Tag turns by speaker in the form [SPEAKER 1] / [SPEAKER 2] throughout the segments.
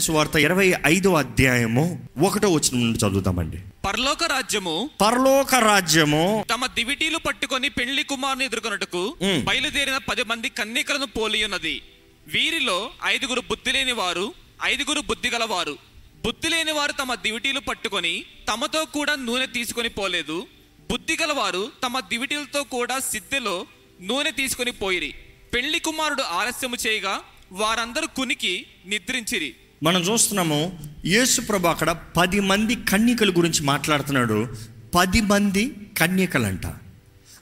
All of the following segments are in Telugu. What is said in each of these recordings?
[SPEAKER 1] సువార్త ఇరవై ఐదో అధ్యాయము ఒకటో వచ్చిన నుండి చదువుతామండి.
[SPEAKER 2] పరలోక రాజ్యము
[SPEAKER 1] పరలోక రాజ్యము
[SPEAKER 2] తమ దివిటీలు పట్టుకొని పెళ్ళి కుమారుని ఎదుర్కొన్నట్టుకు. బయలుదేరిన పది మంది కన్నికలను పోలి ఉన్నది. వీరిలో ఐదుగురు బుద్ధి లేని వారు ఐదుగురు బుద్ధి గలవారు బుద్ధి లేని వారు తమ దివిటీలు పట్టుకొని తమతో కూడా నూనె తీసుకొని పోలేదు. బుద్ధి గలవారు తమ దివిటీలతో కూడా సిద్ధెలో నూనె తీసుకొని పోయిరి. పెళ్ళి కుమారుడు ఆలస్యము చేయగా వారందరూ కునికి నిద్రించిరి.
[SPEAKER 1] మనం చూస్తున్నాము యేసు ప్రభు అక్కడ పది మంది కన్యకల గురించి మాట్లాడుతున్నాడు. పది మంది కన్యకలంట.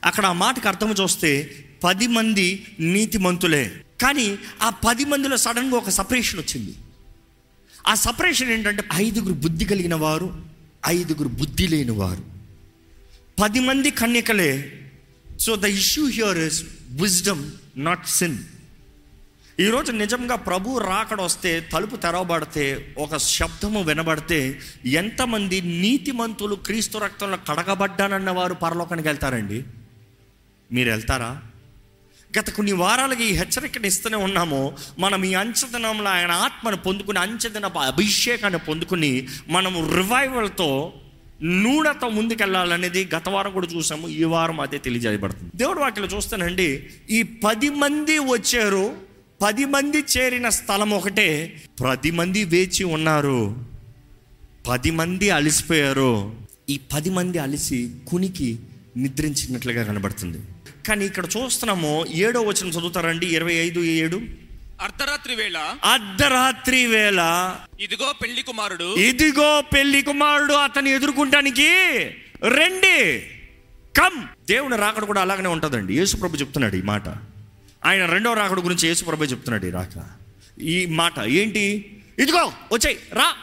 [SPEAKER 1] అక్కడ ఆ మాటకు అర్థం చూస్తే పది మంది నీతిమంతులే. కానీ ఆ పది మందిలో సడన్గా ఒక సపరేషన్ వచ్చింది. ఆ సపరేషన్ ఏంటంటే ఐదుగురు బుద్ధి కలిగిన వారు ఐదుగురు బుద్ధి లేని వారు. పది మంది కన్యకలే. So the issue here is wisdom not sin ఈరోజు నిజంగా ప్రభు రాకడ వస్తే తలుపు తెరవబడితే ఒక శబ్దము వినబడితే ఎంతమంది నీతిమంతులు క్రీస్తు రక్తంలో కడగబడ్డానన్న వారు పరలోకానికి వెళ్తారండి? మీరు వెళ్తారా? గత కొన్ని వారాలుగా ఈ హెచ్చరికను ఇస్తూనే ఉన్నాము. మనం ఈ అంచదనంలో ఆయన ఆత్మను పొందుకుని అంచదన అభిషేకాన్ని పొందుకుని మనము రివైవల్తో నూనెతో ముందుకెళ్ళాలనేది గత వారం కూడా చూసాము. ఈ వారం అదే తెలియజేయబడుతుంది. దేవుడు వాటిలో చూస్తానండి ఈ పది మంది వచ్చారు పది మంది చేరిన స్థలం ఒకటే. పది మంది వేచి ఉన్నారు. పది మంది అలసిపోయారు. ఈ పది మంది అలిసి కునికి నిద్రించినట్లుగా కనబడుతుంది. కానీ ఇక్కడ చూస్తున్నాము ఏడో వచనం చదువుతారండి ఇరవై ఐదు ఏడు.
[SPEAKER 2] అర్ధరాత్రి వేళ.
[SPEAKER 1] అర్ధరాత్రి వేళ.
[SPEAKER 2] ఇదిగో పెళ్ళి కుమారుడు.
[SPEAKER 1] ఇదిగో పెళ్ళి కుమారుడు అతన్ని ఎదుర్కొంటానికి రండి. కమ్. దేవుని రాకడ కూడా అలాగనే ఉంటుందండి. యేసుప్రభు చెప్తున్నాడు ఈ మాట. ఆయన రెండో రాకడ గురించి యేసుప్రభు చెప్తున్నాడు ఈ రాక. ఈ మాట ఏంటి? ఇదిగో వచ్చాయి రా.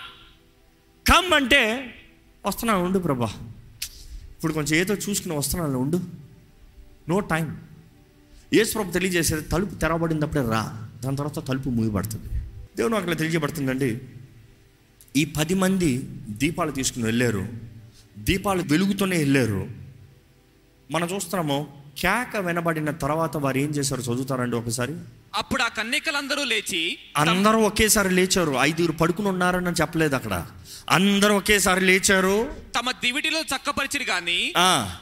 [SPEAKER 1] కమ్ అంటే వస్తున్నాను ఉండు ప్రభా. ఇప్పుడు కొంచెం ఏదో చూసుకుని వస్తున్నాను ఉండు. No time. యేసుప్రభు తెలియజేసేది తలుపు తెరవబడినప్పుడే రా. దాని తర్వాత తలుపు మూయబడుతుంది. దేవుని అక్కడ తెలియజేయబడుతుందండి. ఈ పది మంది దీపాలు తీసుకుని వెళ్ళారు. దీపాలు వెలుగుతూనే వెళ్ళారు. మనం చూస్తున్నాము కేక వినబడిన తర్వాత వారు ఏం చేశారు? చదువుతారండి ఒకసారి.
[SPEAKER 2] అప్పుడు ఆ కన్యకలందరూ లేచి
[SPEAKER 1] అందరూ ఒకేసారి లేచారు. ఐదుగురు పడుకుని ఉన్నారని చెప్పలేదు అక్కడ. అందరూ ఒకేసారి లేచారు.
[SPEAKER 2] తమ దివిటిలో చక్కపరిచిరి గాని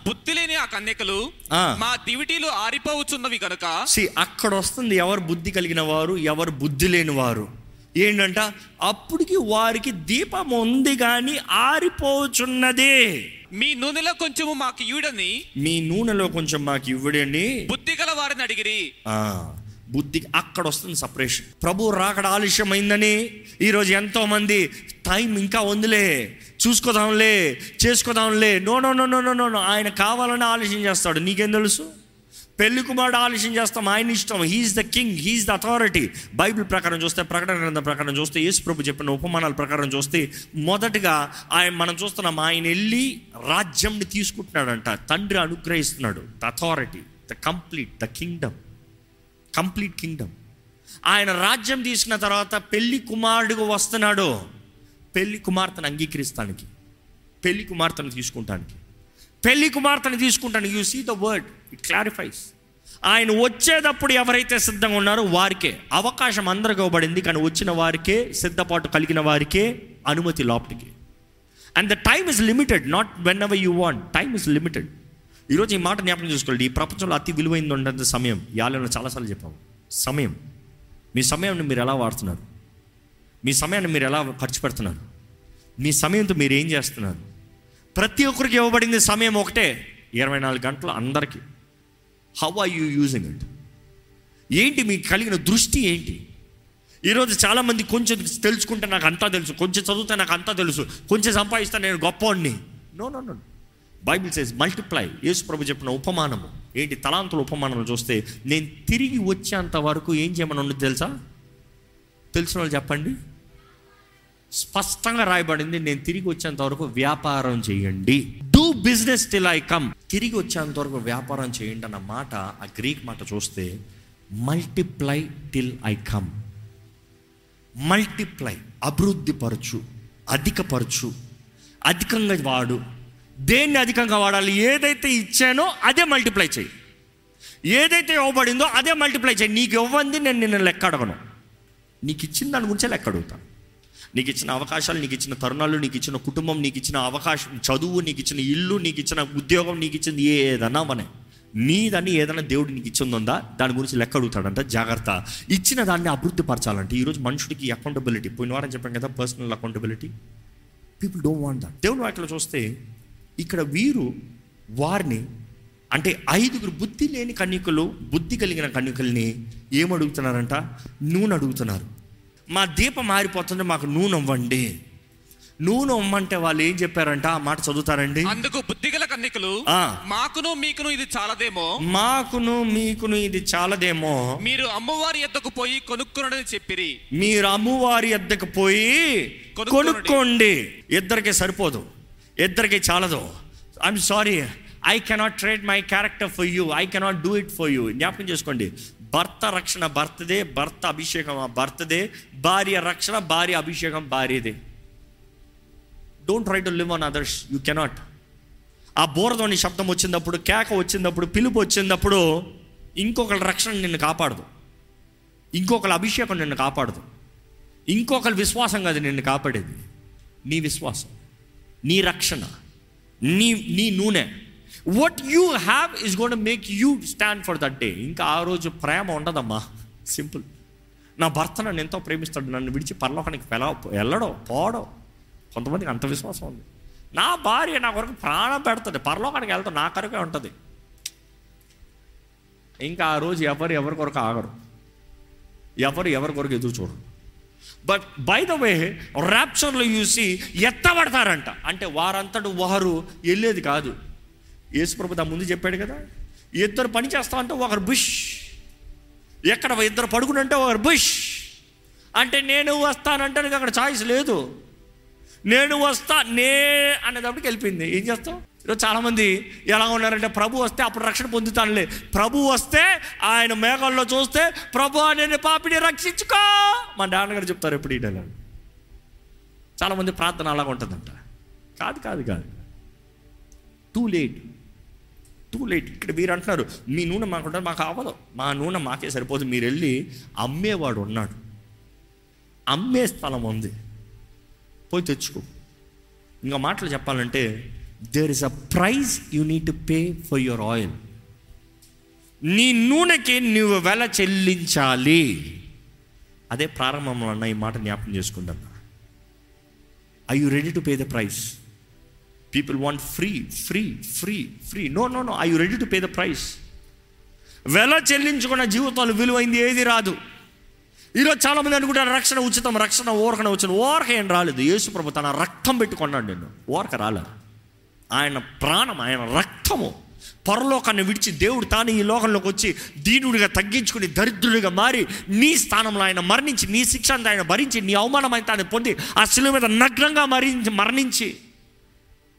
[SPEAKER 2] బుద్ధి లేని ఆ కన్యకలు. మా దివిటీలు ఆరిపోవచ్చున్నవి కనుక
[SPEAKER 1] అక్కడ వస్తుంది ఎవరు బుద్ధి కలిగిన వారు ఎవరు బుద్ధి లేని వారు. ఏంటంట? అప్పటికి వారికి దీపం ఉంది కానీ ఆరిపోచున్నదే.
[SPEAKER 2] మీ నూనెలో కొంచెము మాకు ఈడని
[SPEAKER 1] మీ నూనెలో కొంచెం మాకు ఇవ్వడండి.
[SPEAKER 2] బుద్ధి గల వారిని అడిగిరి.
[SPEAKER 1] ఆ, బుద్ధి అక్కడ వస్తుంది సపరేషన్. ప్రభు రాకడ ఆలస్యమైందని ఈరోజు ఎంతో మంది టైం ఇంకా ఉందిలే. చూసుకోదాంలే చేసుకోదాంలే. No no no no no no no ఆయన కావాలని ఆలస్యం చేస్తాడు. నీకేం తెలుసు? పెళ్ళి కుమారుడు ఆలస్యం చేస్తాం. ఆయన ఇష్టం. He is the king he is the authority Bible ప్రకారం చూస్తే ప్రకటన గ్రంథం ప్రకారం చూస్తే యేసు ప్రభు చెప్పిన ఉపమానాల ప్రకారం చూస్తే మొదటగా ఆయన మనం చూస్తున్నాం ఆయన వెళ్ళి రాజ్యంని తీసుకుంటున్నాడంట. తండ్రి అనుగ్రహిస్తున్నాడు. The authority the complete the kingdom complete kingdom ఆయన రాజ్యం తీసుకున్న తర్వాత పెళ్ళి కుమారుడుగా వస్తున్నాడు. పెళ్ళి కుమార్తెను అంగీకరిస్తానికి. పెళ్ళి కుమార్తెను తీసుకుంటానికి. పెళ్ళి కుమార్తెను తీసుకుంటాను. You see the word it clarifies ఆయన వచ్చేటప్పుడు ఎవరైతే సిద్ధంగా ఉన్నారో వారికే. అవకాశం అందరికి ఇవ్వబడింది. కానీ వచ్చిన వారికే సిద్ధపాటు కలిగిన వారికే అనుమతి లోపలికి. And the time is limited not whenever you want time is limited ఈరోజు ఈ మాట జ్ఞాపకం చేసుకోండి. ఈ ప్రపంచంలో అతి విలువైంది ఉండేది సమయం. యాలలో చాలాసార్లు చెప్పాము సమయం. మీ సమయాన్ని మీరు ఎలా వాడుతున్నారు? మీ సమయాన్ని మీరు ఎలా ఖర్చు పెడుతున్నారు? మీ సమయంతో మీరు ఏం చేస్తున్నారు? ప్రతి ఒక్కరికి ఇవ్వబడింది సమయం ఒకటే. ఇరవై నాలుగు గంటలు అందరికీ. How are you using it ఏంటి మీకు కలిగిన దృష్టి ఏంటి? ఈరోజు చాలామంది కొంచెం తెలుసుకుంటే నాకు అంతా తెలుసు కొంచెం చదివితే నాకు అంతా తెలుసు కొంచెం సంపాదిస్తే నేను గొప్పవాడిని no no no Bible says multiply Yesu ప్రభు చెప్పిన ఉపమానము. ఏంటి? తలాంతుల ఉపమానం చూస్తే నేను తిరిగి వచ్చేంత వరకు ఏం చేయమని ఉండదు తెలుసా? తెలిసిన వాళ్ళు చెప్పండి. స్పష్టంగా రాయబడింది నేను తిరిగి వచ్చేంత వరకు వ్యాపారం చేయండి. Do business till I come తిరిగి వచ్చేంత వరకు వ్యాపారం చేయండి అన్న మాట ఆ గ్రీక్ మాట చూస్తే multiply till I come multiply అభివృద్ధి పరచు అధికపరచు అధికంగా వాడు దేన్ని అధికంగా వాడాలి ఏదైతే ఇచ్చానో అదే మల్టిప్లై చేయి. ఏదైతే ఇవ్వబడిందో అదే మల్టిప్లై చేయి. నీకు ఇవ్వంది నేను నిన్ను లెక్క అడగను. నీకు ఇచ్చిన దాని గురించే లెక్క అడుగుతాను నీకు ఇచ్చిన అవకాశాలు నీకు ఇచ్చిన తరుణాలు నీకు ఇచ్చిన కుటుంబం నీకు ఇచ్చిన అవకాశం చదువు నీకు ఇచ్చిన ఇల్లు నీకు ఇచ్చిన ఉద్యోగం నీకు ఇచ్చింది ఏదన్నా అవనే నీదని ఏదైనా దేవుడు నీకు ఇచ్చిందుందా దాని గురించి లెక్క అడుగుతాడంట. జాగ్రత్త. ఇచ్చిన దాన్ని అభివృద్ధి పరచాలంటే ఈరోజు మనుషుడికి అకౌంటబిలిటీ పోయిన వారం చెప్పాం కదా personal accountability people don't want that దేవుని వాటిలో చూస్తే ఇక్కడ వీరు వారిని అంటే ఐదుగురు బుద్ధి లేని కన్యకులు బుద్ధి కలిగిన కన్యకుల్ని ఏమడుగుతున్నారంట? నూనె అడుగుతున్నారు. మా దీపం మారిపోతుంది మాకు నూనె ఇవ్వండి నూనె ఇమ్మంటే వాళ్ళు ఏం చెప్పారంట? ఆ మాట చదువుతారండి.
[SPEAKER 2] అందుకు బుద్ధిగల కన్నికలు. మాకును మీకును ఇది చాలదేమో.
[SPEAKER 1] మాకును మీకును ఇది చాలదేమో.
[SPEAKER 2] మీరు అమ్మవారి ఎద్దకు పోయి కొనుక్కునని చెప్పిరి.
[SPEAKER 1] మీరు అమ్మవారి ఎద్దకు పోయి
[SPEAKER 2] కొనుక్కోండి.
[SPEAKER 1] కొనుక్కోండి. ఇద్దరికి సరిపోదు. ఇద్దరికి చాలదు. I'm sorry I cannot trade my character for you I cannot do it for you జ్ఞాపకం చేసుకోండి. భర్త రక్షణ భర్తదే భర్త అభిషేకం ఆ భర్తదే భార్య రక్షణ భార్య అభిషేకం భార్యదే. Don't try to live on others you cannot ఆ బోరదోని శబ్దం వచ్చినప్పుడు కేక వచ్చినప్పుడు పిలుపు వచ్చినప్పుడు ఇంకొకరి రక్షణ నిన్ను కాపాడదు. ఇంకొకరి అభిషేకం నిన్ను కాపాడదు. ఇంకొకరి విశ్వాసం కాదు నిన్ను కాపాడేది. నీ విశ్వాసం నీ రక్షణ నీ నీ నూనె. What you have is gonna make you stand for that day ఇంకా ఆ రోజు ప్రేమ ఉండదమ్మా. సింపుల్ నా భర్త నన్ను ఎంతో ప్రేమిస్తాడు. నన్ను విడిచి పరలోకానికి వెళ్ళ వెళ్ళడం పోవడం కొంతమందికి అంత విశ్వాసం ఉంది. నా భార్య నా కొరకు ప్రాణం పెడుతుంది. పరలోకానికి వెళ్తాం నా కొరకే ఉంటుంది. ఇంకా ఆ రోజు ఎవరు ఎవరి కొరకు ఆగరు. ఎవరు ఎవరి కొరకు ఎదురు చూడరు. బట్ బై ద వే ర్యాప్చర్లో చూసి ఎత్తబడతారంట. అంటే వారంతటి వారు వెళ్ళేది కాదు. యేసుప్రభు దా ముందు చెప్పాడు కదా ఇద్దరు పని చేస్తా అంటే ఒకరు బుష్. ఎక్కడ ఇద్దరు పడుకునంటే ఒకరు బుష్. అంటే నేను వస్తానంటే నీకు అక్కడ ఛాయిస్ లేదు. నేను వస్తా నే అనేటప్పటికి వెళ్ళిపోయింది. ఏం చేస్తావు? ఈరోజు చాలామంది ఎలా ఉన్నారంటే ప్రభు వస్తే అప్పుడు రక్షణ పొందుతానులే. ప్రభు వస్తే ఆయన మేఘాల్లో చూస్తే ప్రభు నేను పాపిని రక్షించుకో. మా నాన్నగారు చెప్తారు ఎప్పుడు ఈ డైలాగ్ చాలామంది ప్రార్థన అలాగ ఉంటుందంట. కాదు కాదు కాదు. టూ లేట్ టూ లేట్ ఇక్కడ మీరు అంటున్నారు మీ నూనె మాకు మాకు అవ్వదు మా నూనె మాకే సరిపోదు. మీరు వెళ్ళి అమ్మేవాడు ఉన్నాడు. అమ్మే స్థలం ఉంది. పోయి తెచ్చుకో. ఇంకా మాటలు చెప్పాలంటే there is a price you need to pay for your oil నీ నూనెకి నువ్వు వెల చెల్లించాలి. అదే ప్రారంభంలో అన్న ఈ మాట జ్ఞాపకం చేసుకుంటాను. I you ready to pay the price people want free free free free no no no I you ready to pay the price వెల చెల్లించుకున్న జీవితాలు విలువైంది ఏది రాదు. ఈరోజు చాలామంది అనుకుంటారు రక్షణ ఉచితం రక్షణ ఓరకన వచ్చిన ఓరక ఏం రాలేదు. యేసుప్రభు తన రక్తం పెట్టుకున్నాడు నేను ఓరక రాలేదు. ఆయన ప్రాణం ఆయన రక్తము పరలోకాన్ని విడిచి దేవుడు తాను ఈ లోకంలోకి వచ్చి దీనుడిగా తగ్గించుకుని దరిద్రుడిగా మారి నీ స్థానంలో ఆయన మరణించి నీ శిక్ష ఆయన భరించి నీ అవమానం అయితే ఆయన పొంది ఆ శిలువ మీద నగ్నంగా మరించి మరణించి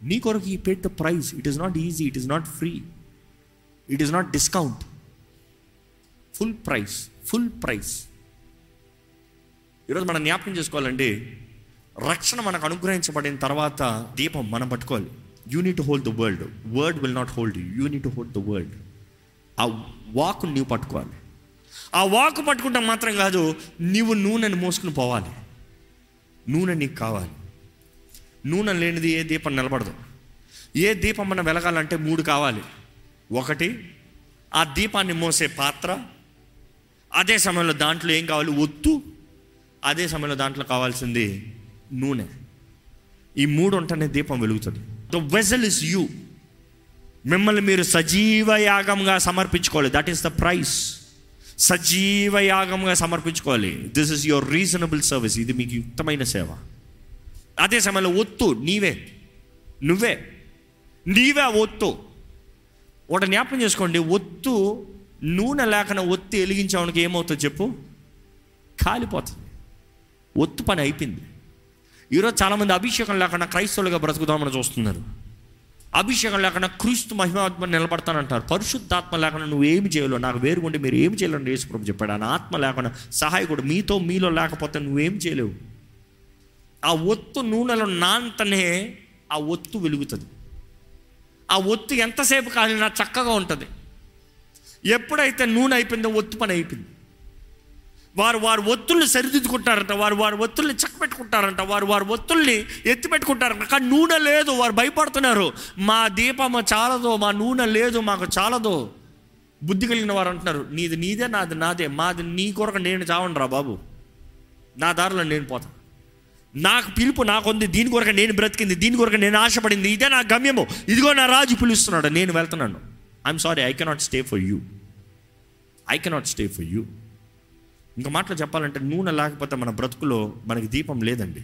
[SPEAKER 1] నీ కొరకు ఈ paid the price it is not easy it is not free it is not discount full price full price ఈరోజు మనం జ్ఞాపకం చేసుకోవాలండి రక్షణ మనకు అనుగ్రహించబడిన తర్వాత దీపం మనం పట్టుకోవాలి. You need hold the world word will not hold you need hold the world ఆ వాక్ నీవు పట్టుకోవాలి. ఆ వాక్ పట్టుకుంటే మాత్రం కాదు నీవు నూనెని మోసుకుని పోవాలి. నూనె నీకు కావాలి. నూనె లేనిది ఏ దీపం నిలబడదు. ఏ దీపం మనం వెలగాలంటే మూడు కావాలి. ఒకటి ఆ దీపాన్ని మోసే పాత్ర. అదే సమయంలో దాంట్లో ఏం కావాలి? ఒత్తు. అదే సమయంలో దాంట్లో కావాల్సింది నూనె. ఈ మూడు ఉంటేనే దీపం వెలుగుతుంది. ద వెజల్ ఇస్ యూ మిమ్మల్ని మీరు సజీవ యాగంగా సమర్పించుకోవాలి. దట్ ఈస్ ద ప్రైస్ సజీవ యాగంగా సమర్పించుకోవాలి. This is your reasonable service ఇది మీకు యుక్తమైన సేవ. అదే సమయంలో ఒత్తు నీవే. నువ్వే. నీవే ఆ ఒత్తు. ఒకటి జ్ఞాపకం చేసుకోండి ఒత్తు నూనె లేకుండా ఒత్తి వెలిగించడానికి ఏమవుతుందో చెప్పు? కాలిపోతుంది. ఒత్తు పని అయిపోయింది. ఈరోజు చాలామంది అభిషేకం లేకుండా క్రైస్తవులుగా బ్రతుకుదామని చూస్తున్నారు. అభిషేకం లేకుండా క్రీస్తు మహిమాత్మ నిలబడతానంటారు. పరిశుద్ధాత్మ లేకుండా నువ్వు ఏమి చేయలేవు నాకు వేరుగుంటే మీరు ఏమి చేయలేని యేసుప్రభు చెప్పాడు. ఆయన ఆత్మ లేకుండా సహాయకుడు మీతో మీలో లేకపోతే నువ్వేం చేయలేవు. ఆ ఒత్తు నూనెలో నాంతనే ఆ ఒత్తు వెలుగుతుంది. ఆ ఒత్తు ఎంతసేపు కాలినా చక్కగా ఉంటుంది. ఎప్పుడైతే నూనె అయిపోయిందో ఒత్తు పని అయిపోయింది. వారు వారు ఒత్తుల్ని సరిదిద్దుకుంటారంట వారు వారి ఒత్తుల్ని చక్కబెట్టుకుంటారంట వారు వారి ఒత్తుల్ని ఎత్తిపెట్టుకుంటారంట కానీ నూనె లేదు వారు భయపడుతున్నారు. మా దీపము చాలదు మా నూనె లేదు మాకు చాలదు. బుద్ధి కలిగిన వారు అంటున్నారు నీది నీదే నాది నాదే మాది నీ కొరకు నేను చావండి రా బాబు. నా దారిలో నేను పోతా. నాకు పిలుపు నాకుంది దీని కొరకు నేను బ్రతికింది దీని కొరకు నేను ఆశపడింది ఇదే నా గమ్యము. ఇదిగో నా రాజు పిలుస్తున్నాడు నేను వెళ్తున్నాను. I'm sorry I cannot stay for you I cannot stay for you ఇంకా మాటలు చెప్పాలంటే నూనె లేకపోతే మన బ్రతుకులో మనకి దీపం లేదండి.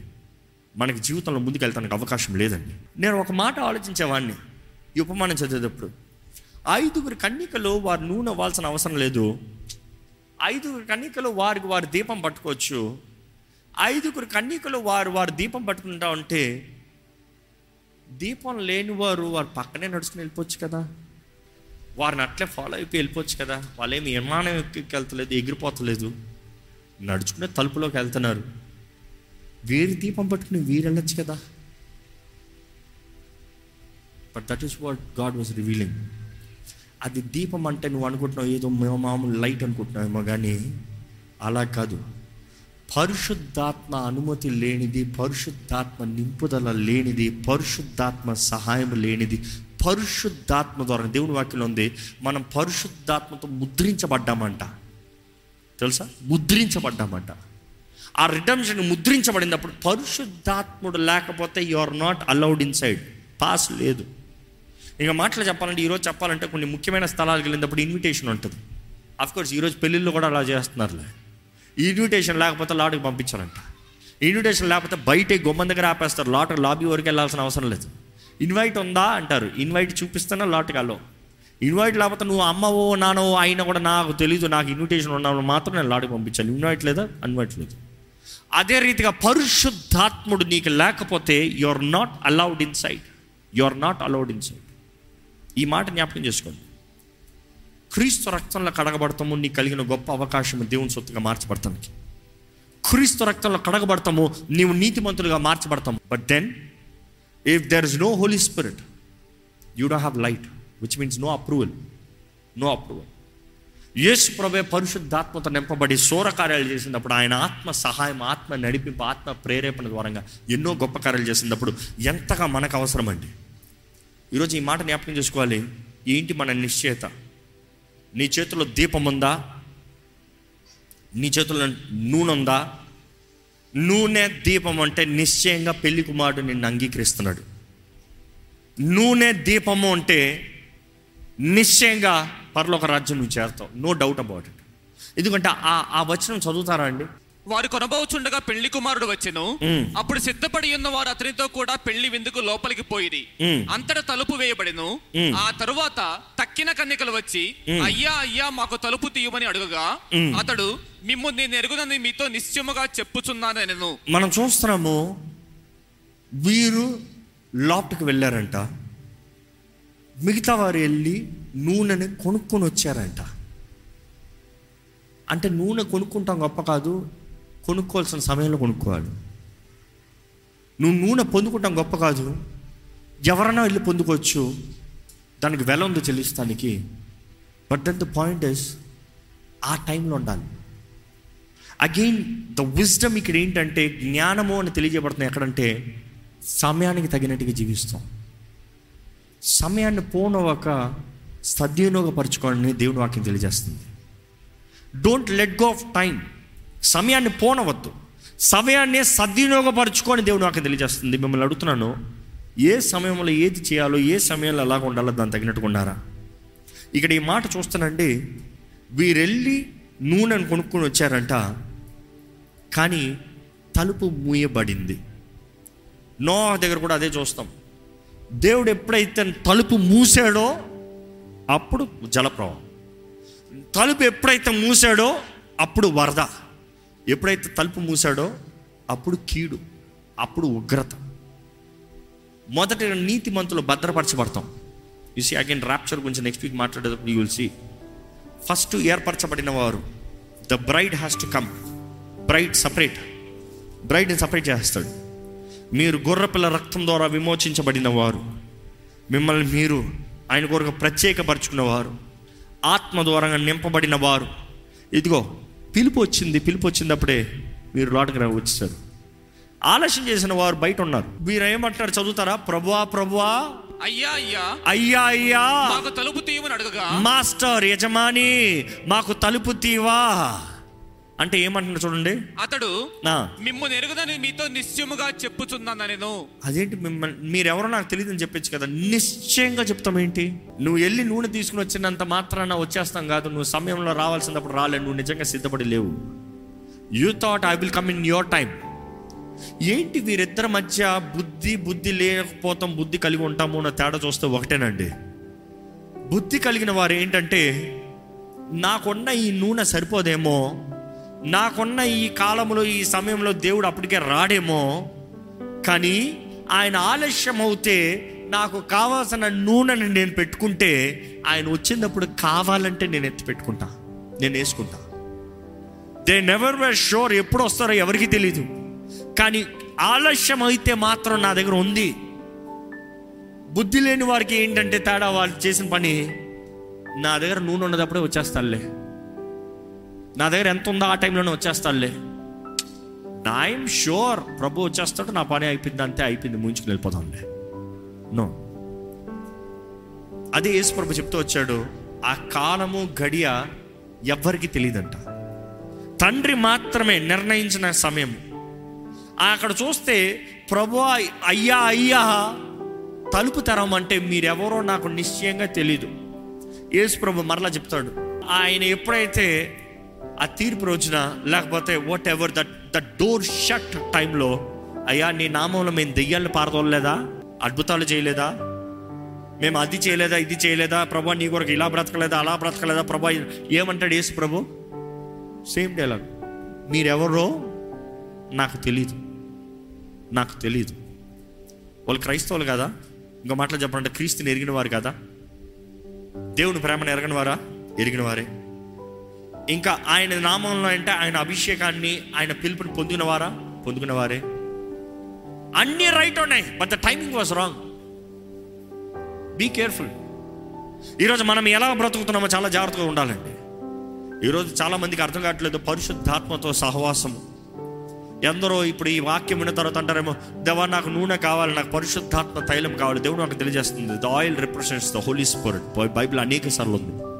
[SPEAKER 1] మనకి జీవితంలో ముందుకు వెళ్తానికి అవకాశం లేదండి. నేను ఒక మాట ఆలోచించేవాడిని ఈ ఉపమానం చదివేటప్పుడు. ఐదుగురు కన్నికలో వారు నూనె అవ్వాల్సిన అవసరం లేదు. ఐదుగురు కన్నికలు వారికి వారి దీపం పట్టుకోవచ్చు. ఐదుగురు కన్నికలు వారు వారు దీపం పట్టుకుంటా ఉంటే దీపం లేని వారు వారు పక్కనే నడుచుకుని వెళ్ళిపోవచ్చు కదా. వారిని అట్లే ఫాలో అయిపోయి వెళ్ళిపోవచ్చు కదా. వాళ్ళేమి విమానం ఎక్కి వెళ్తలేదు ఎగిరిపోతలేదు. నడుచుకునే తలుపులోకి వెళ్తున్నారు. వీరి దీపం పట్టుకుని వీరు వెళ్ళొచ్చు కదా. But that is what God was revealing అది దీపం అంటే నువ్వు అనుకుంటున్నావు ఏదో మేము మామూలు లైట్ అనుకుంటున్నావేమో కానీ అలా కాదు. పరిశుద్ధాత్మ అనుమతి లేనిది పరిశుద్ధాత్మ నింపుదల లేనిది పరిశుద్ధాత్మ సహాయం లేనిది పరిశుద్ధాత్మ ద్వారా దేవుని వాక్యంలో ఉంది మనం పరిశుద్ధాత్మతో ముద్రించబడ్డామంట. తెలుసా? ముద్రించబడ్డామంట. ఆ రిడమ్షన్ ముద్రించబడినప్పుడు పరిశుద్ధాత్ముడు లేకపోతే you are not allowed inside pass లేదు. ఇక మాటలు చెప్పాలంటే ఈరోజు చెప్పాలంటే కొన్ని ముఖ్యమైన స్థలాలకు వెళ్ళినప్పుడు ఇన్విటేషన్ ఉంటుంది. అఫ్కోర్స్ ఈరోజు పెళ్ళిళ్ళు కూడా అలా చేస్తున్నారులే. ఇన్విటేషన్ లేకపోతే లాటుకి పంపించారంట ఇన్విటేషన్ లేకపోతే బయట గుమ్మం దగ్గర ఆపేస్తారు. లాటు లాబీ వరకు వెళ్ళాల్సిన అవసరం లేదు. ఇన్వైట్ ఉందా? అంటారు. ఇన్వైట్ చూపిస్తేనే లాటుకి అలో ఇన్వైట్ లేకపోతే నువ్వు అమ్మవో నానో అయినా కూడా నాకు తెలీదు నాకు ఇన్విటేషన్ ఉన్నప్పుడు మాత్రం నేను లాటుకి పంపించాను ఇన్వైట్ లేదా? ఇన్వైట్ లేదు. అదే రీతిగా పరిశుద్ధాత్ముడు నీకు లేకపోతే you are not allowed inside you are not allowed inside ఈ మాట జ్ఞాపకం చేసుకోండి. క్రీస్తు రక్తంలో కడగబడతాము నీకు కలిగిన గొప్ప అవకాశం దేవుని సొత్తుగా మార్చబడతానికి. క్రీస్తు రక్తంలో కడగబడతాము నీవు నీతిమంతులుగా మార్చబడతాము. But then if there is no Holy Spirit you do have light which means no approval no approval యేసు ప్రభే పరిశుద్ధాత్మత నింపబడి సోర కార్యాలు చేసినప్పుడు ఆయన ఆత్మ సహాయం ఆత్మ నడిపింపు ఆత్మ ప్రేరేపణ ద్వారా ఎన్నో గొప్ప కార్యాలు చేసినప్పుడు ఎంతగా మనకు అవసరమండి. ఈరోజు ఈ మాట జ్ఞాపకం చేసుకోవాలి. ఏంటి మన నిశ్చయత? నీ చేతిలో దీపం ఉందా? నీ చేతిలో నూనె ఉందా? నూనె దీపం అంటే నిశ్చయంగా పెళ్ళి కుమారుడు నిన్ను అంగీకరిస్తున్నాడు. నూనె దీపము అంటే నిశ్చయంగా పరలోక రాజ్యం నువ్వు చేరుతావు. నో డౌట్ అబౌట్ ఇట్ ఎందుకంటే ఆ ఆ వచనం చదువుతారా అండి?
[SPEAKER 2] వారు కొనబోచుండగా పెళ్ళి కుమారుడు వచ్చెను. అప్పుడు సిద్ధపడి ఉన్న వారు అతనితో కూడా పెళ్ళి విందుకు లోపలికి
[SPEAKER 1] మ్మ్.
[SPEAKER 2] అంతటా తలుపు వేయబడెను. ఆ తరువాత తక్కిన కన్నికలు వచ్చి అయ్యా అయ్యా మాకు తలుపు తీయమని అడుగగా. అతడు మిమ్ము నేను ఎరుగునని మీతో నిశ్చయముగా చెప్పుచున్నానెను
[SPEAKER 1] మనం చూస్తున్నాము వీరు లోపలికి వెళ్ళారంట మిగతా వారు వెళ్ళి నూనెని కొనుక్కొని వచ్చారంట అంటే నూనె కొనుక్కుంటాం గొప్ప కాదు కొనుక్కోవాల్సిన సమయంలో కొనుక్కోవాలి. నువ్వు నూనె పొందుకుంటాం గొప్ప కాదు. ఎవరైనా వెళ్ళి పొందుకోవచ్చు. దానికి వెల ఉంది చెల్లిస్తానికి but then the point is ఆ టైంలో ఉండాలి. అగైన్ ద విజ్డమ్ ఇక్కడ ఏంటంటే జ్ఞానము అని తెలియజేయబడుతుంది ఎక్కడంటే సమయానికి తగినట్టుగా జీవిస్తాం. సమయాన్ని పోను సద్వినియోగపరచుకోవాలని దేవుని వాక్యం తెలియజేస్తుంది. Don't let go of time సమయాన్ని పోనవద్దు. సమయాన్ని సద్వినియోగపరచుకొని దేవుడు నాకు తెలియజేస్తుంది. మిమ్మల్ని అడుగుతున్నాను ఏ సమయంలో ఏది చేయాలో ఏ సమయంలో ఎలాగ ఉండాలో దాన్ని తగినట్టుగా ఇక్కడ ఈ మాట చూస్తానండి వీరెళ్ళి నూనెను కొనుక్కొని వచ్చారంట కానీ తలుపు మూయబడింది. నో దగ్గర కూడా అదే చూస్తాం. దేవుడు ఎప్పుడైతే తలుపు మూసాడో అప్పుడు జలప్రవాహం. తలుపు ఎప్పుడైతే మూసాడో అప్పుడు వరద. ఎప్పుడైతే తలుపు మూసాడో అప్పుడు కీడు అప్పుడు ఉగ్రత. మొదట నీతి మంతులు భద్రపరచబడతాం సీ అగైన్ ర్యాప్చర్ గురించి నెక్స్ట్ వీక్ మాట్లాడేటప్పుడు యూ విల్ సీ ఫస్ట్ ఏర్పరచబడిన వారు the bride has to come bride separate బ్రైడ్ని separate చేస్తాడు. మీరు గొర్రెపిల్ల రక్తం ద్వారా విమోచించబడిన వారు మిమ్మల్ని మీరు ఆయన కొరకు ప్రత్యేకపరుచుకున్నవారు ఆత్మ ద్వారా నింపబడిన వారు. ఇదిగో పిలుపు వచ్చింది పిలుపు వచ్చినప్పుడే మీరు లోటుకు వచ్చేసారు. ఆలస్యం చేసిన వారు బయట ఉన్నారు. మీరు ఏమంటారు చదువుతారా? ప్రభువా ప్రభువా.
[SPEAKER 2] అయ్యా అయ్యా.
[SPEAKER 1] అయ్యా అయ్యా.
[SPEAKER 2] మాకు తలుపు తీయమని అడగగా.
[SPEAKER 1] మాస్టర్ యజమాని మాకు తలుపు తీవా. అంటే ఏమంటున్నారు చూడండి.
[SPEAKER 2] అతడు
[SPEAKER 1] నా
[SPEAKER 2] మిమ్ము ఎరుగుదని మీతో నిశ్చయముగా చెప్పుచున్నాను నేను.
[SPEAKER 1] అదేంటి మిమ్మల్ని మీరెవరో నాకు తెలియదని చెప్పొచ్చు కదా. నిశ్చయంగా చెప్తాం ఏంటి? నువ్వు వెళ్ళి నూనె తీసుకుని వచ్చినంత మాత్రాన వచ్చేస్తాం కాదు. నువ్వు సమయంలో రావాల్సినప్పుడు రాలేదు నువ్వు నిజంగా సిద్ధపడి లేవు. You thought I will come in your time ఏంటి వీరిద్దరి మధ్య బుద్ధి బుద్ధి లేకపోతాం బుద్ధి కలిగి ఉంటాము అన్న తేడా చూస్తే ఒకటేనండి. బుద్ధి కలిగిన వారు ఏంటంటే నాకున్న ఈ నూనె సరిపోదేమో నాకున్న ఈ కాలంలో ఈ సమయంలో దేవుడు అప్పటికే రాడేమో. కానీ ఆయన ఆలస్యం అవుతే నాకు కావాల్సిన నూనెని నేను పెట్టుకుంటే ఆయన వచ్చినప్పుడు కావాలంటే నేను ఎత్తి పెట్టుకుంటా నేను వేసుకుంటా. దే నెవర్ వర్ షోర్ ఎప్పుడు వస్తారో ఎవరికి తెలియదు కానీ ఆలస్యం అయితే మాత్రం నా దగ్గర ఉంది. బుద్ధి లేని వారికి ఏంటంటే తేడా వాళ్ళు చేసిన పని నా దగ్గర నూనె ఉన్నదప్పుడే వచ్చేస్తానులే. నా దగ్గర ఎంత ఉందో ఆ టైంలోనే వచ్చేస్తానులే. I'm sure. ప్రభు వచ్చేస్తాడు నా పని అయిపోయింది అంతే అయిపోయింది ముంచుకుని వెళ్ళిపోతానులే. నో. అదే యేసు ప్రభు చెప్తూ వచ్చాడు ఆ కాలము గడియ ఎవ్వరికి తెలియదంట. తండ్రి మాత్రమే నిర్ణయించిన సమయం. అక్కడ చూస్తే ప్రభు అయ్యా అయ్యా తలుపు తెరమంటే మీరెవరో నాకు నిశ్చయంగా తెలీదు. యేసు ప్రభు మరలా చెప్తాడు ఆయన ఎప్పుడైతే ఆ తీర్పు రోజున లేకపోతే whatever that the door shut టైంలో అయ్యా నీ నామంలో మేము దెయ్యాలను పారదోలేదా అద్భుతాలు చేయలేదా? మేము అది చేయలేదా ఇది చేయలేదా? ప్రభా నీ కొరకు ఇలా బ్రతకలేదా అలా బ్రతకలేదా? ప్రభా ఏమంటాడు యేసు ప్రభు? సేమ్ డైలాగ్ మీరెవరో నాకు తెలీదు. నాకు తెలీదు. వాళ్ళు క్రైస్తవులు కదా? ఇంకో మాటలు చెప్పాలంటే క్రీస్తుని ఎరిగిన వారు కదా? దేవుని ప్రేమను ఎరగని వారా ఎరిగిన వారే ఇంకా ఆయన నామంలో అంటే ఆయన అభిషేకాన్ని ఆయన పిలుపుని పొందినవారా? పొందుకున్నవారే. అన్ని రైట్ ఉన్నాయి but the timing was wrong be careful ఈరోజు మనం ఎలా బ్రతుకుతున్నామో చాలా జాగ్రత్తగా ఉండాలండి. ఈరోజు చాలా మందికి అర్థం కావట్లేదు పరిశుద్ధాత్మతో సహవాసం ఎందరో ఇప్పుడు ఈ వాక్యం విన్న తర్వాత అంటారేమో దేవా నాకు నూనె కావాలి నాకు పరిశుద్ధాత్మ తైలం కావాలి. దేవుడు నాకు తెలియజేస్తుంది the oil represents the Holy Spirit Bible అనేక సార్లు ఉంది.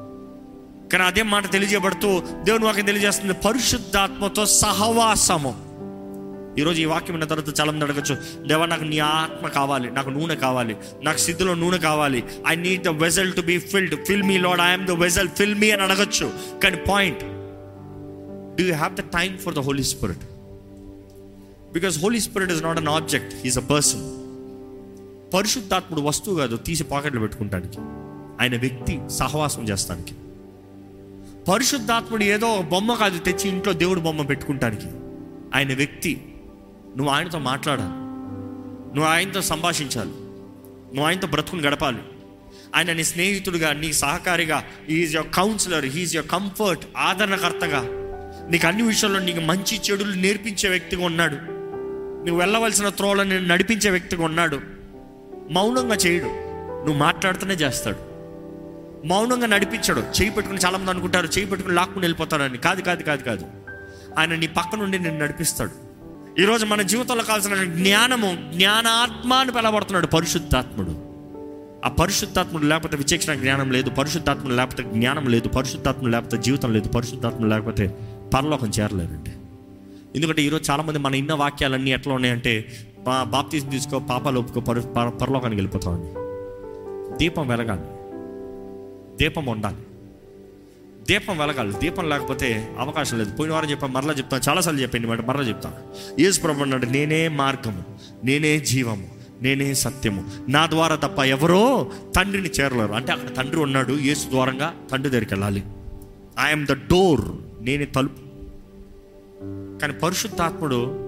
[SPEAKER 1] కానీ అదే మాట తెలియజేయబడుతూ దేవుని వాక్యం తెలియజేస్తుంది. పరిశుద్ధాత్మతో సహవాసము. ఈరోజు ఈ వాక్యం విన్న తర్వాత చాలా మంది అడగచ్చు దేవా నాకు నీ ఆత్మ కావాలి నాకు నూనె కావాలి నాకు సిద్ధిలో నూనె కావాలి. I need the vessel to be filled fill me Lord I'm the vessel fill me అని అడగచ్చు. కానీ point do you have the time for the Holy Spirit because Holy Spirit is not an object is a person పరిశుద్ధాత్ముడు వస్తువు కాదు తీసి పాకెట్లో పెట్టుకుంటానికి. ఆయన వ్యక్తి సహవాసం చేస్తానికి. పరిశుద్ధాత్ముడు ఏదో బొమ్మ కాదు తెచ్చి ఇంట్లో దేవుడు బొమ్మ పెట్టుకుంటానికి. ఆయన వ్యక్తి. నువ్వు ఆయనతో మాట్లాడాలి. నువ్వు ఆయనతో సంభాషించాలి. నువ్వు ఆయనతో బ్రతుకుని గడపాలి. ఆయన నీ స్నేహితుడిగా నీ సహకారిగా is your counsellor he is your comfort ఆదరణకర్తగా. నీకు అన్ని విషయాల్లో నీకు మంచి చెడులు నేర్పించే వ్యక్తిగా ఉన్నాడు. నువ్వు వెళ్ళవలసిన త్రోలను నడిపించే వ్యక్తిగా ఉన్నాడు. మౌనంగా చేయడు. నువ్వు మాట్లాడుతూనే చేస్తాడు. మౌనంగా నడిపించాడు. చేయి పెట్టుకుని చాలామంది అనుకుంటారు చేయి పెట్టుకుని లాక్కుని వెళ్ళిపోతాడని కాదు కాదు కాదు కాదు. ఆయన నీ పక్క నుండి నేను నడిపిస్తాడు. ఈరోజు మన జీవితంలో కావాల్సిన జ్ఞానము జ్ఞానాత్మ అని పరిశుద్ధాత్ముడు. ఆ పరిశుద్ధాత్ముడు లేకపోతే విచక్షణ జ్ఞానం లేదు పరిశుద్ధాత్ముడు లేకపోతే జ్ఞానం లేదు పరిశుద్ధాత్ముడు లేకపోతే జీవితం లేదు పరిశుద్ధాత్ముడు లేకపోతే పరలోకం చేరలేరండి ఎందుకంటే ఈరోజు చాలామంది మన ఇన్న వాక్యాలన్నీ ఎట్లా ఉన్నాయంటే బా బాప్తీసం తీసుకో పాపాలు ఒప్పుకో పరు పర- పరలోకానికి వెళ్ళిపోతామని దీపం వెలగాలి. దీపం ఉండాలి. దీపం వెలగాలి. దీపం లేకపోతే అవకాశం లేదు. పోయిన వారం చెప్పాను మరలా చెప్తాను. చాలాసార్లు చెప్పండి మాట మరలా చెప్తాను యేసు ప్రభు అన్నాడు నేనే మార్గము నేనే జీవము నేనే సత్యము. నా ద్వారా తప్ప ఎవరో తండ్రిని చేరలేరు. అంటే అక్కడ తండ్రి ఉన్నాడు యేసు ద్వారంగా తండ్రి దగ్గరికి వెళ్ళాలి. ఐఎమ్ ద డోర్ నేనే తలుపు. కానీ పరిశుద్ధాత్ముడు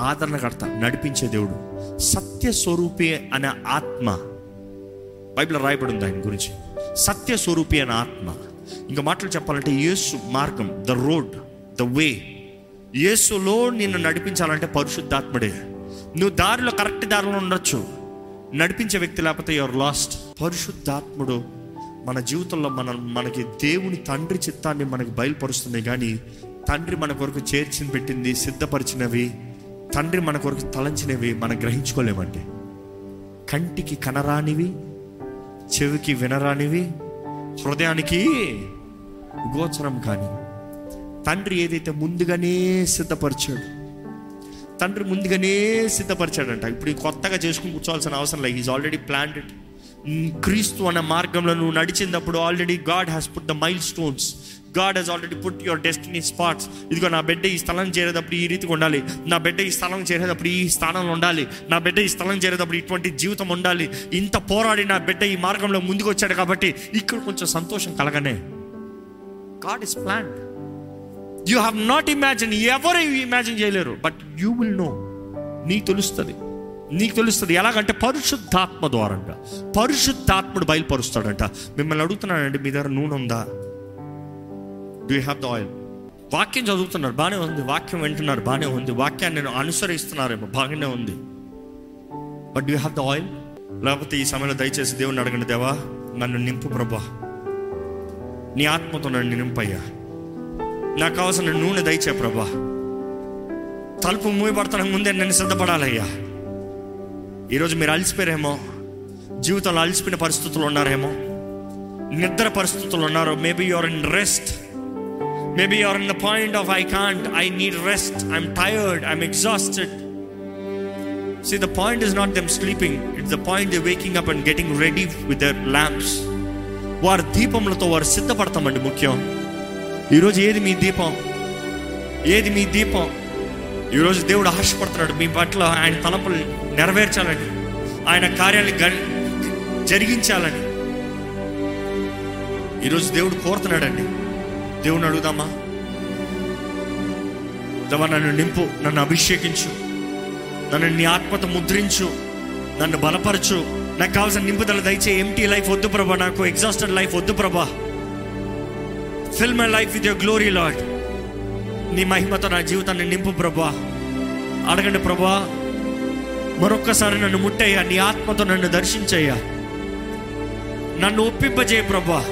[SPEAKER 1] ఆదరణకర్త నడిపించే దేవుడు. సత్య స్వరూపే అనే ఆత్మ బైబిల్ రాయబడి ఉంది ఆయన గురించి. సత్య స్వరూపి అయిన ఆత్మ. ఇంకా మాటలు చెప్పాలంటే యేసు మార్గం ద రోడ్ ద వే యేసులో నిన్ను నడిపించాలంటే పరిశుద్ధాత్ముడే. నువ్వు దారిలో కరెక్ట్ దారిలో ఉండొచ్చు. నడిపించే వ్యక్తి లేకపోతే యువర్ లాస్ట్ పరిశుద్ధాత్ముడు మన జీవితంలో మన మనకి దేవుని తండ్రి చిత్తాన్ని మనకి బయలుపరుస్తుంది కానీ తండ్రి మన కొరకు చేర్చి పెట్టింది సిద్ధపరిచినవి తండ్రి మన కొరకు తలంచినవి మనం గ్రహించుకోలేమండి. కంటికి కనరానివి చెవికి వినరానివి హృదయానికి గోచరం కానీ. తండ్రి ఏదైతే ముందుగానే సిద్ధపరిచాడు తండ్రి ముందుగానే సిద్ధపరిచాడంట. ఇప్పుడు కొత్తగా చేసుకుని కూర్చోవాల్సిన అవసరం లేదు. ఈజ్ ఆల్రెడీ ప్లాంటెడ్ క్రీస్తు అనే మార్గంలో నువ్వు నడిచినప్పుడు already God has put the milestones God has already put your destiny spots ఇదిగో నా బిడ్డ ఈ స్థలం చేరేటప్పుడు ఈ రీతిగా ఉండాలి. నా బిడ్డ ఈ స్థలం చేరేటప్పుడు ఈ స్థానంలో ఉండాలి. నా బిడ్డ ఈ స్థలం చేరేటప్పుడు ఇటువంటి జీవితం ఉండాలి. ఇంత పోరాడి నా బిడ్డ ఈ మార్గంలో ముందుకు వచ్చాడు కాబట్టి ఇక్కడ కొంచెం సంతోషం కలగనే. God is plan you have not imagine ఎవరు ఇమాజిన్ చేయలేరు బట్ యూ విల్ నో నీ తెలుస్తుంది. నీకు తెలుస్తుంది ఎలాగంటే పరిశుద్ధాత్మ ద్వారంట పరిశుద్ధాత్ముడు బయలుపరుస్తాడంట. మిమ్మల్ని అడుగుతున్నానండి మీ దగ్గర నూనె ఉందా? డూ హ్యావ్ ద ఆయిల్ వాక్యం చదువుతున్నారు బాగానే ఉంది. వాక్యం వింటున్నారు బాగానే ఉంది. వాక్యాన్ని నేను అనుసరిస్తున్నారేమో బాగానే ఉంది. But you have the oil లేకపోతే ఈ సమయంలో దయచేసి దేవుని అడగండి దేవా నన్ను నింపు ప్రభా. నీ ఆత్మతో నన్ను నింపయ్యా. నాకు కావాల్సిన నూనె దయచే ప్రభా. తలుపు మూయబడతానికి ముందే నేను సిద్ధపడాలయ్యా. ఈరోజు మీరు అలసిపోయారేమో జీవితంలో అలసిపోయిన పరిస్థితులు ఉన్నారేమో నిద్ర పరిస్థితులు ఉన్నారు maybe your in rest maybe your in the point of I can't I need rest I'm tired I'm exhausted See, the point is not them sleeping, it's the point they're waking up and getting ready with their lamps. వారి దీపములతో వారు సిద్ధపడతామండి ముఖ్యం. ఈరోజు ఏది మీ దీపం? ఏది మీ దీపం? ఈరోజు దేవుడు ఆశపడుతున్నాడు మీ పట్ల ఆయన తలంపులు నెరవేర్చాలని ఆయన కార్యాలు జరిగించాలని. ఈరోజు దేవుడు కోరుతున్నాడండి. దేవుని అడుగుదామా? దేవ నన్ను నింపు నన్ను అభిషేకించు. నన్ను నీ ఆత్మత ముద్రించు. నన్ను బలపరచు. నాకు కావాల్సిన నింపుదల దయచే ఎంటీ లైఫ్ వద్దు ప్రభా నాకు ఎగ్జాస్టెడ్ లైఫ్ వద్దు ప్రభా. Fill my life with your glory Lord నీ మహిమతో నా జీవితాన్ని నింపు ప్రభా. అడగండి ప్రభా. మరొక్కసారి నన్ను ముట్టయ్యా. నీ ఆత్మతో నన్ను దర్శించయ్యా. నన్ను ఒప్పింపజేయ ప్రభా.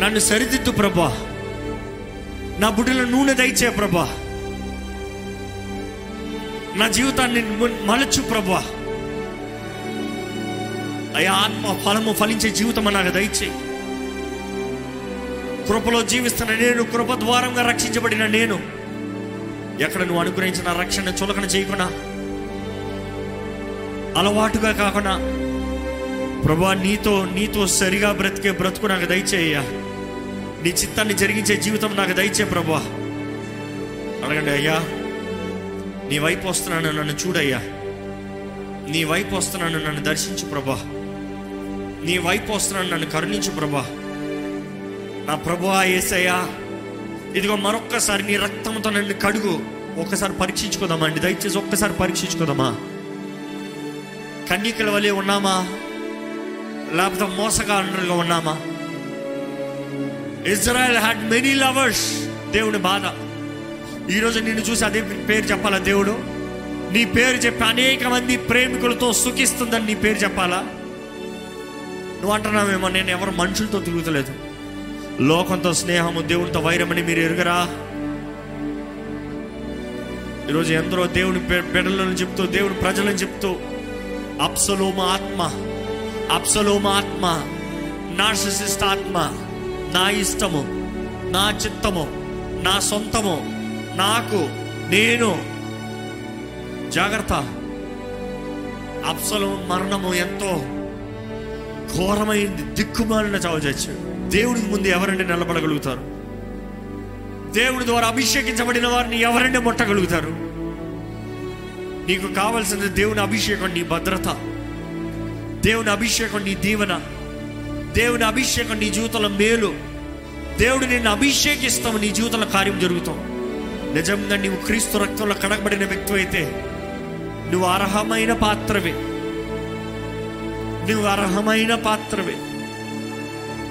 [SPEAKER 1] నన్ను సరిదిద్దు ప్రభా. నా బుడ్డిలో నూనె దయచే ప్రభా. నా జీవితాన్ని మలచు ప్రభా. అయ్యా ఆత్మ ఫలము ఫలించే జీవితం నాకు దయచేయి. కృపలో జీవిస్తున్న నేను కృప ద్వారంగా రక్షించబడిన నేను ఎక్కడ నువ్వు అనుగ్రహించిన రక్షణ చులకన చేయకుండా అలవాటుగా కాకుండా ప్రభా నీతో నీతో సరిగా బ్రతికే బ్రతుకు నాకు దయచేయ్యా. నీ చిత్తాన్ని జరిగించే జీవితం నాకు దయచే ప్రభా. అడగండి అయ్యా నీ వైపు వస్తున్నాను నన్ను చూడయ్యా. నీ వైపు వస్తున్నాను నన్ను దర్శించు ప్రభా. నీ వైపు వస్తున్నాను నన్ను కరుణించు ప్రభా. నా ప్రభా ఏసయ్యా ఇదిగో మరొక్కసారి నీ రక్తంతో నన్ను కడుగు. ఒక్కసారి పరీక్షించుకుందామా? అండి దయచేసి ఒక్కసారి పరీక్షించుకోదామా? కన్యకల వలె ఉన్నామా? లేకపోతే మోసగాండ్రులుగా ఉన్నామా? ఇజ్రాయెల్ హ్యాడ్ మెనీ లవర్స్ దేవుని బాధ. ఈరోజు నిన్ను చూసి అదే పేరు చెప్పాలా దేవుడు? నీ పేరు చెప్పి అనేక మంది ప్రేమికులతో సుఖిస్తుందని నీ పేరు చెప్పాలా? నువ్వు అంటున్నావేమో నేను ఎవరు మనుషులతో తిరుగుతలేదు. లోకంతో స్నేహము దేవునితో వైరమని మీరు ఎరుగరా? ఈరోజు ఎందరో దేవుని బిడ్డలను చెప్తూ దేవుని ప్రజలను చెప్తూ అప్సలోమ ఆత్మ అప్సలోమ ఆత్మ నార్సిసిస్ట్ ఆత్మ నా ఇష్టము నా చిత్తము నా సొంతము నాకు నేను. జాగ్రత్త. అప్సలో మరణము ఎంతో ఘోరమైంది దిక్కుమాలిన చావు చచ్చాడు దేవుడికి ముందు ఎవరండి నిలబడగలుగుతారు? దేవుడి ద్వారా అభిషేకించబడిన వారిని ఎవరండి ముట్టగలుగుతారు? నీకు కావాల్సింది దేవుని అభిషేకం నీ భద్రత దేవుని అభిషేకం నీ దీవెన దేవుని అభిషేకం నీ జీవితంలో మేలు దేవుడు నిన్ను అభిషేకిస్తాము నీ జీవితంలో కార్యం జరుగుతాం. నిజంగా నీవు క్రీస్తు రక్తంలో కడగబడిన వ్యక్తి అయితే నువ్వు అర్హమైన పాత్రవే. నువ్వు అర్హమైన పాత్రవే.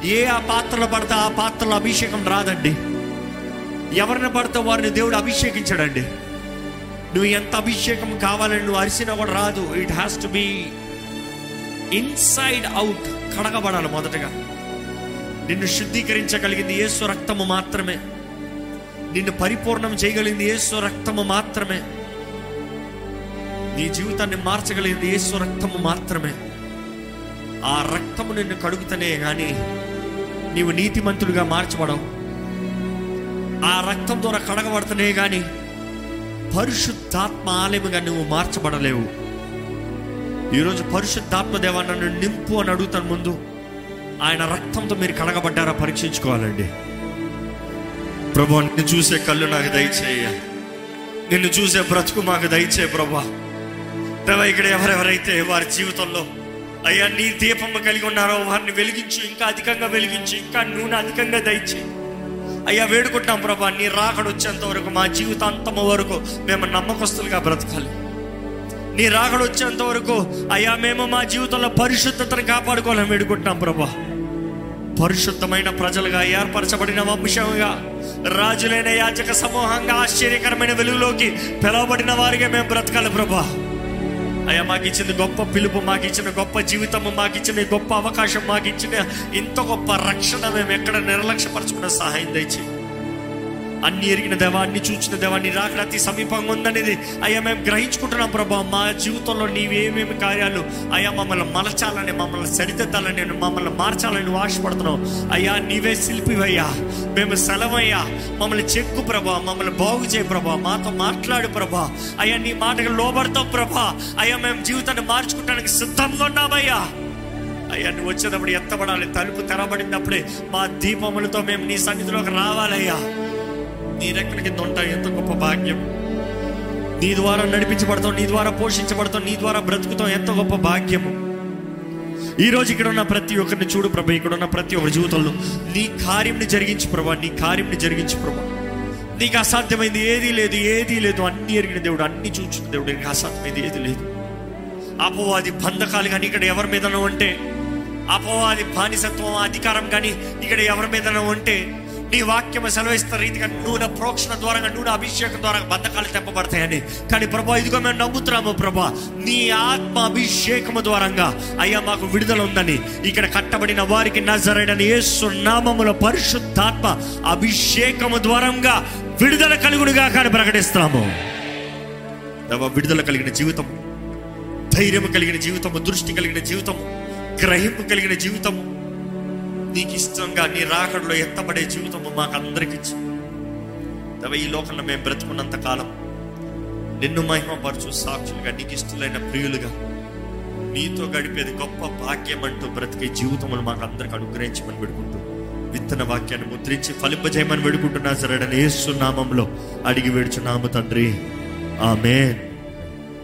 [SPEAKER 1] ఏ ఆ పాత్రలో పడితే ఆ పాత్రలో అభిషేకం రాదండి. ఎవరిని పడితే వారిని దేవుడు అభిషేకించాడండి. నువ్వు ఎంత అభిషేకం కావాలని నువ్వు అరిసినా కూడా రాదు. It has to be inside out కడగబడాలి మొదటగా. నిన్ను శుద్ధీకరించగలిగింది ఏసు రక్తము మాత్రమే. నిన్ను పరిపూర్ణం చేయగలిగింది ఏసు రక్తము మాత్రమే. నీ జీవితాన్ని మార్చగలిగింది ఏసు రక్తము మాత్రమే. ఆ రక్తము నిన్ను కడుగుతనే కానీ నీవు నీతిమంతుడిగా మార్చబడవు. ఆ రక్తం ద్వారా కడగబడుతనే కానీ పరిశుద్ధాత్మ ఆలయముగా నువ్వు మార్చబడలేవు. ఈరోజు పరిశుద్ధాత్మ దేవా నన్ను నింపు అని అడుగుతాను ముందు ఆయన రక్తంతో మీరు కడగబడ్డారా పరీక్షించుకోవాలండి. ప్రభు నిన్ను చూసే కళ్ళు నాకు దయచేయ. నిన్ను చూసే బ్రతుకు మాకు దయచేయ ప్రభా. దేవా ఇక్కడ ఎవరెవరైతే వారి జీవితంలో అయ్యా నీ దీపము కలిగి ఉన్నారో వారిని వెలిగించి ఇంకా అధికంగా వెలిగించి ఇంకా నూనె అధికంగా దయచి అయ్యా వేడుకుంటాం ప్రభా నీ రాకడ వచ్చేంత వరకు మా జీవితాంతము వరకు మేము నమ్మకస్తులుగా బ్రతకాలి. నీ రాకడ వచ్చేంత వరకు అయ్యా మేము మా జీవితంలో పరిశుద్ధతను కాపాడుకోవాలని వేడుకుంటున్నాం ప్రభా. పరిశుద్ధమైన ప్రజలుగా ఏర్పరచబడిన వంశంగా రాజులైన యాచక సమూహంగా ఆశ్చర్యకరమైన వెలుగులోకి పిలువబడిన వారిగా మేము బ్రతకాలి ప్రభా. అయ్యా మాకు ఇచ్చిన గొప్ప పిలుపు మాకు ఇచ్చిన గొప్ప జీవితము మాకు ఇచ్చిన గొప్ప అవకాశం మాకు ఇచ్చిన ఇంత గొప్ప రక్షణ మేము ఎక్కడ నిర్లక్ష్యపరచుకున్న సహాయం దయచి అన్ని ఎరిగిన దేవా అన్ని చూచిన దేవా నీ రాకడ అతి సమీపంగా ఉందనేది అయ్యా మేము గ్రహించుకుంటున్నాం ప్రభా. మా జీవితంలో నీవేమేమి కార్యాలు అయ్యా మమ్మల్ని మలచాలని మమ్మల్ని సరిదిద్దాలని మమ్మల్ని మార్చాలని నువ్వు అయ్యా నీవే శిల్పివయ్యా. మేము సెలవయ్యా. మమ్మల్ని చెక్కు ప్రభా మమ్మల్ని బాగు చేయ ప్రభా. మాతో మాట్లాడు ప్రభా. అయ్యా నీ మాటకు లోబడతాం ప్రభా. అయ్యా మేము జీవితాన్ని మార్చుకోవడానికి సిద్ధంగా ఉన్నామయ్యా. అయ్యా నువ్వు వచ్చేటప్పుడు ఎత్తబడాలి తలుపు తెరబడినప్పుడే మా దీపములతో మేము నీ సన్నిధిలోకి రావాలయ్యా. నీ రెక్కల కింద ఎంత గొప్ప భాగ్యం. నీ ద్వారా నడిపించబడతాం నీ ద్వారా పోషించబడతాం నీ ద్వారా బ్రతుకుతాం. ఎంత గొప్ప భాగ్యము ఈ రోజు ఇక్కడ ఉన్న ప్రతి ఒక్కరిని చూడు ప్రభా ఇక్కడ ఉన్న ప్రతి ఒక్కరి జీవితంలో నీ కార్యంని జరిగించు ప్రభా నీ కార్యంని జరిగించు ప్రభా. నీకు అసాధ్యమైంది ఏదీ లేదు ఏదీ లేదు. అన్ని ఎరిగిన దేవుడు అన్ని చూచిన దేవుడు. నీకు అసాధ్యమైంది ఏది లేదు. అపవాది బంధకాలు కానీ ఇక్కడ ఎవరి మీదనో ఉంటే అపవాది బానిసత్వం అధికారం కానీ ఇక్కడ ఎవరి మీదనో ఉంటే నీ వాక్యం సెలవిస్తున్న రీతిగా నూనె ప్రోక్షణ ద్వారా నూనె అభిషేకం ద్వారా బంధకాలు తెప్పబడతాయని. కానీ ప్రభా ఇదిగో మేము నమ్ముతున్నాము ప్రభా నీ ఆత్మ అభిషేకము ద్వారంగా అయ్యా మాకు విడుదల ఉందని. ఇక్కడ కట్టబడిన వారికి నజరైన యేసు నామముల పరిశుద్ధాత్మ అభిషేకము ద్వారంగా విడుదల కలుగుడుగా కానీ ప్రకటిస్తాము విడుదల కలిగిన జీవితం ధైర్యం కలిగిన జీవితము దృష్టి కలిగిన జీవితము గ్రహింపు కలిగిన జీవితము నీకు ఇష్టంగా నీ రాకడలో ఎత్తబడే జీవితము మాకు అందరికి ఇచ్చి ఈ లోకంలో మేము బ్రతుకున్నంత కాలం నిన్ను మహిమపరచు సాక్షులుగా నీకు ఇష్టలైన ప్రియులుగా నీతో గడిపేది గొప్ప భాగ్యం అంటూ బ్రతికే జీవితములు మాకు అందరికి అనుగ్రహించమని పెడుకుంటూ విత్తన వాక్యాన్ని ముద్రించి ఫలింపజేయమని వేడుకుంటున్నా సరే యేసు అడిగి వేడుచున్నాము తండ్రి. ఆమెన్.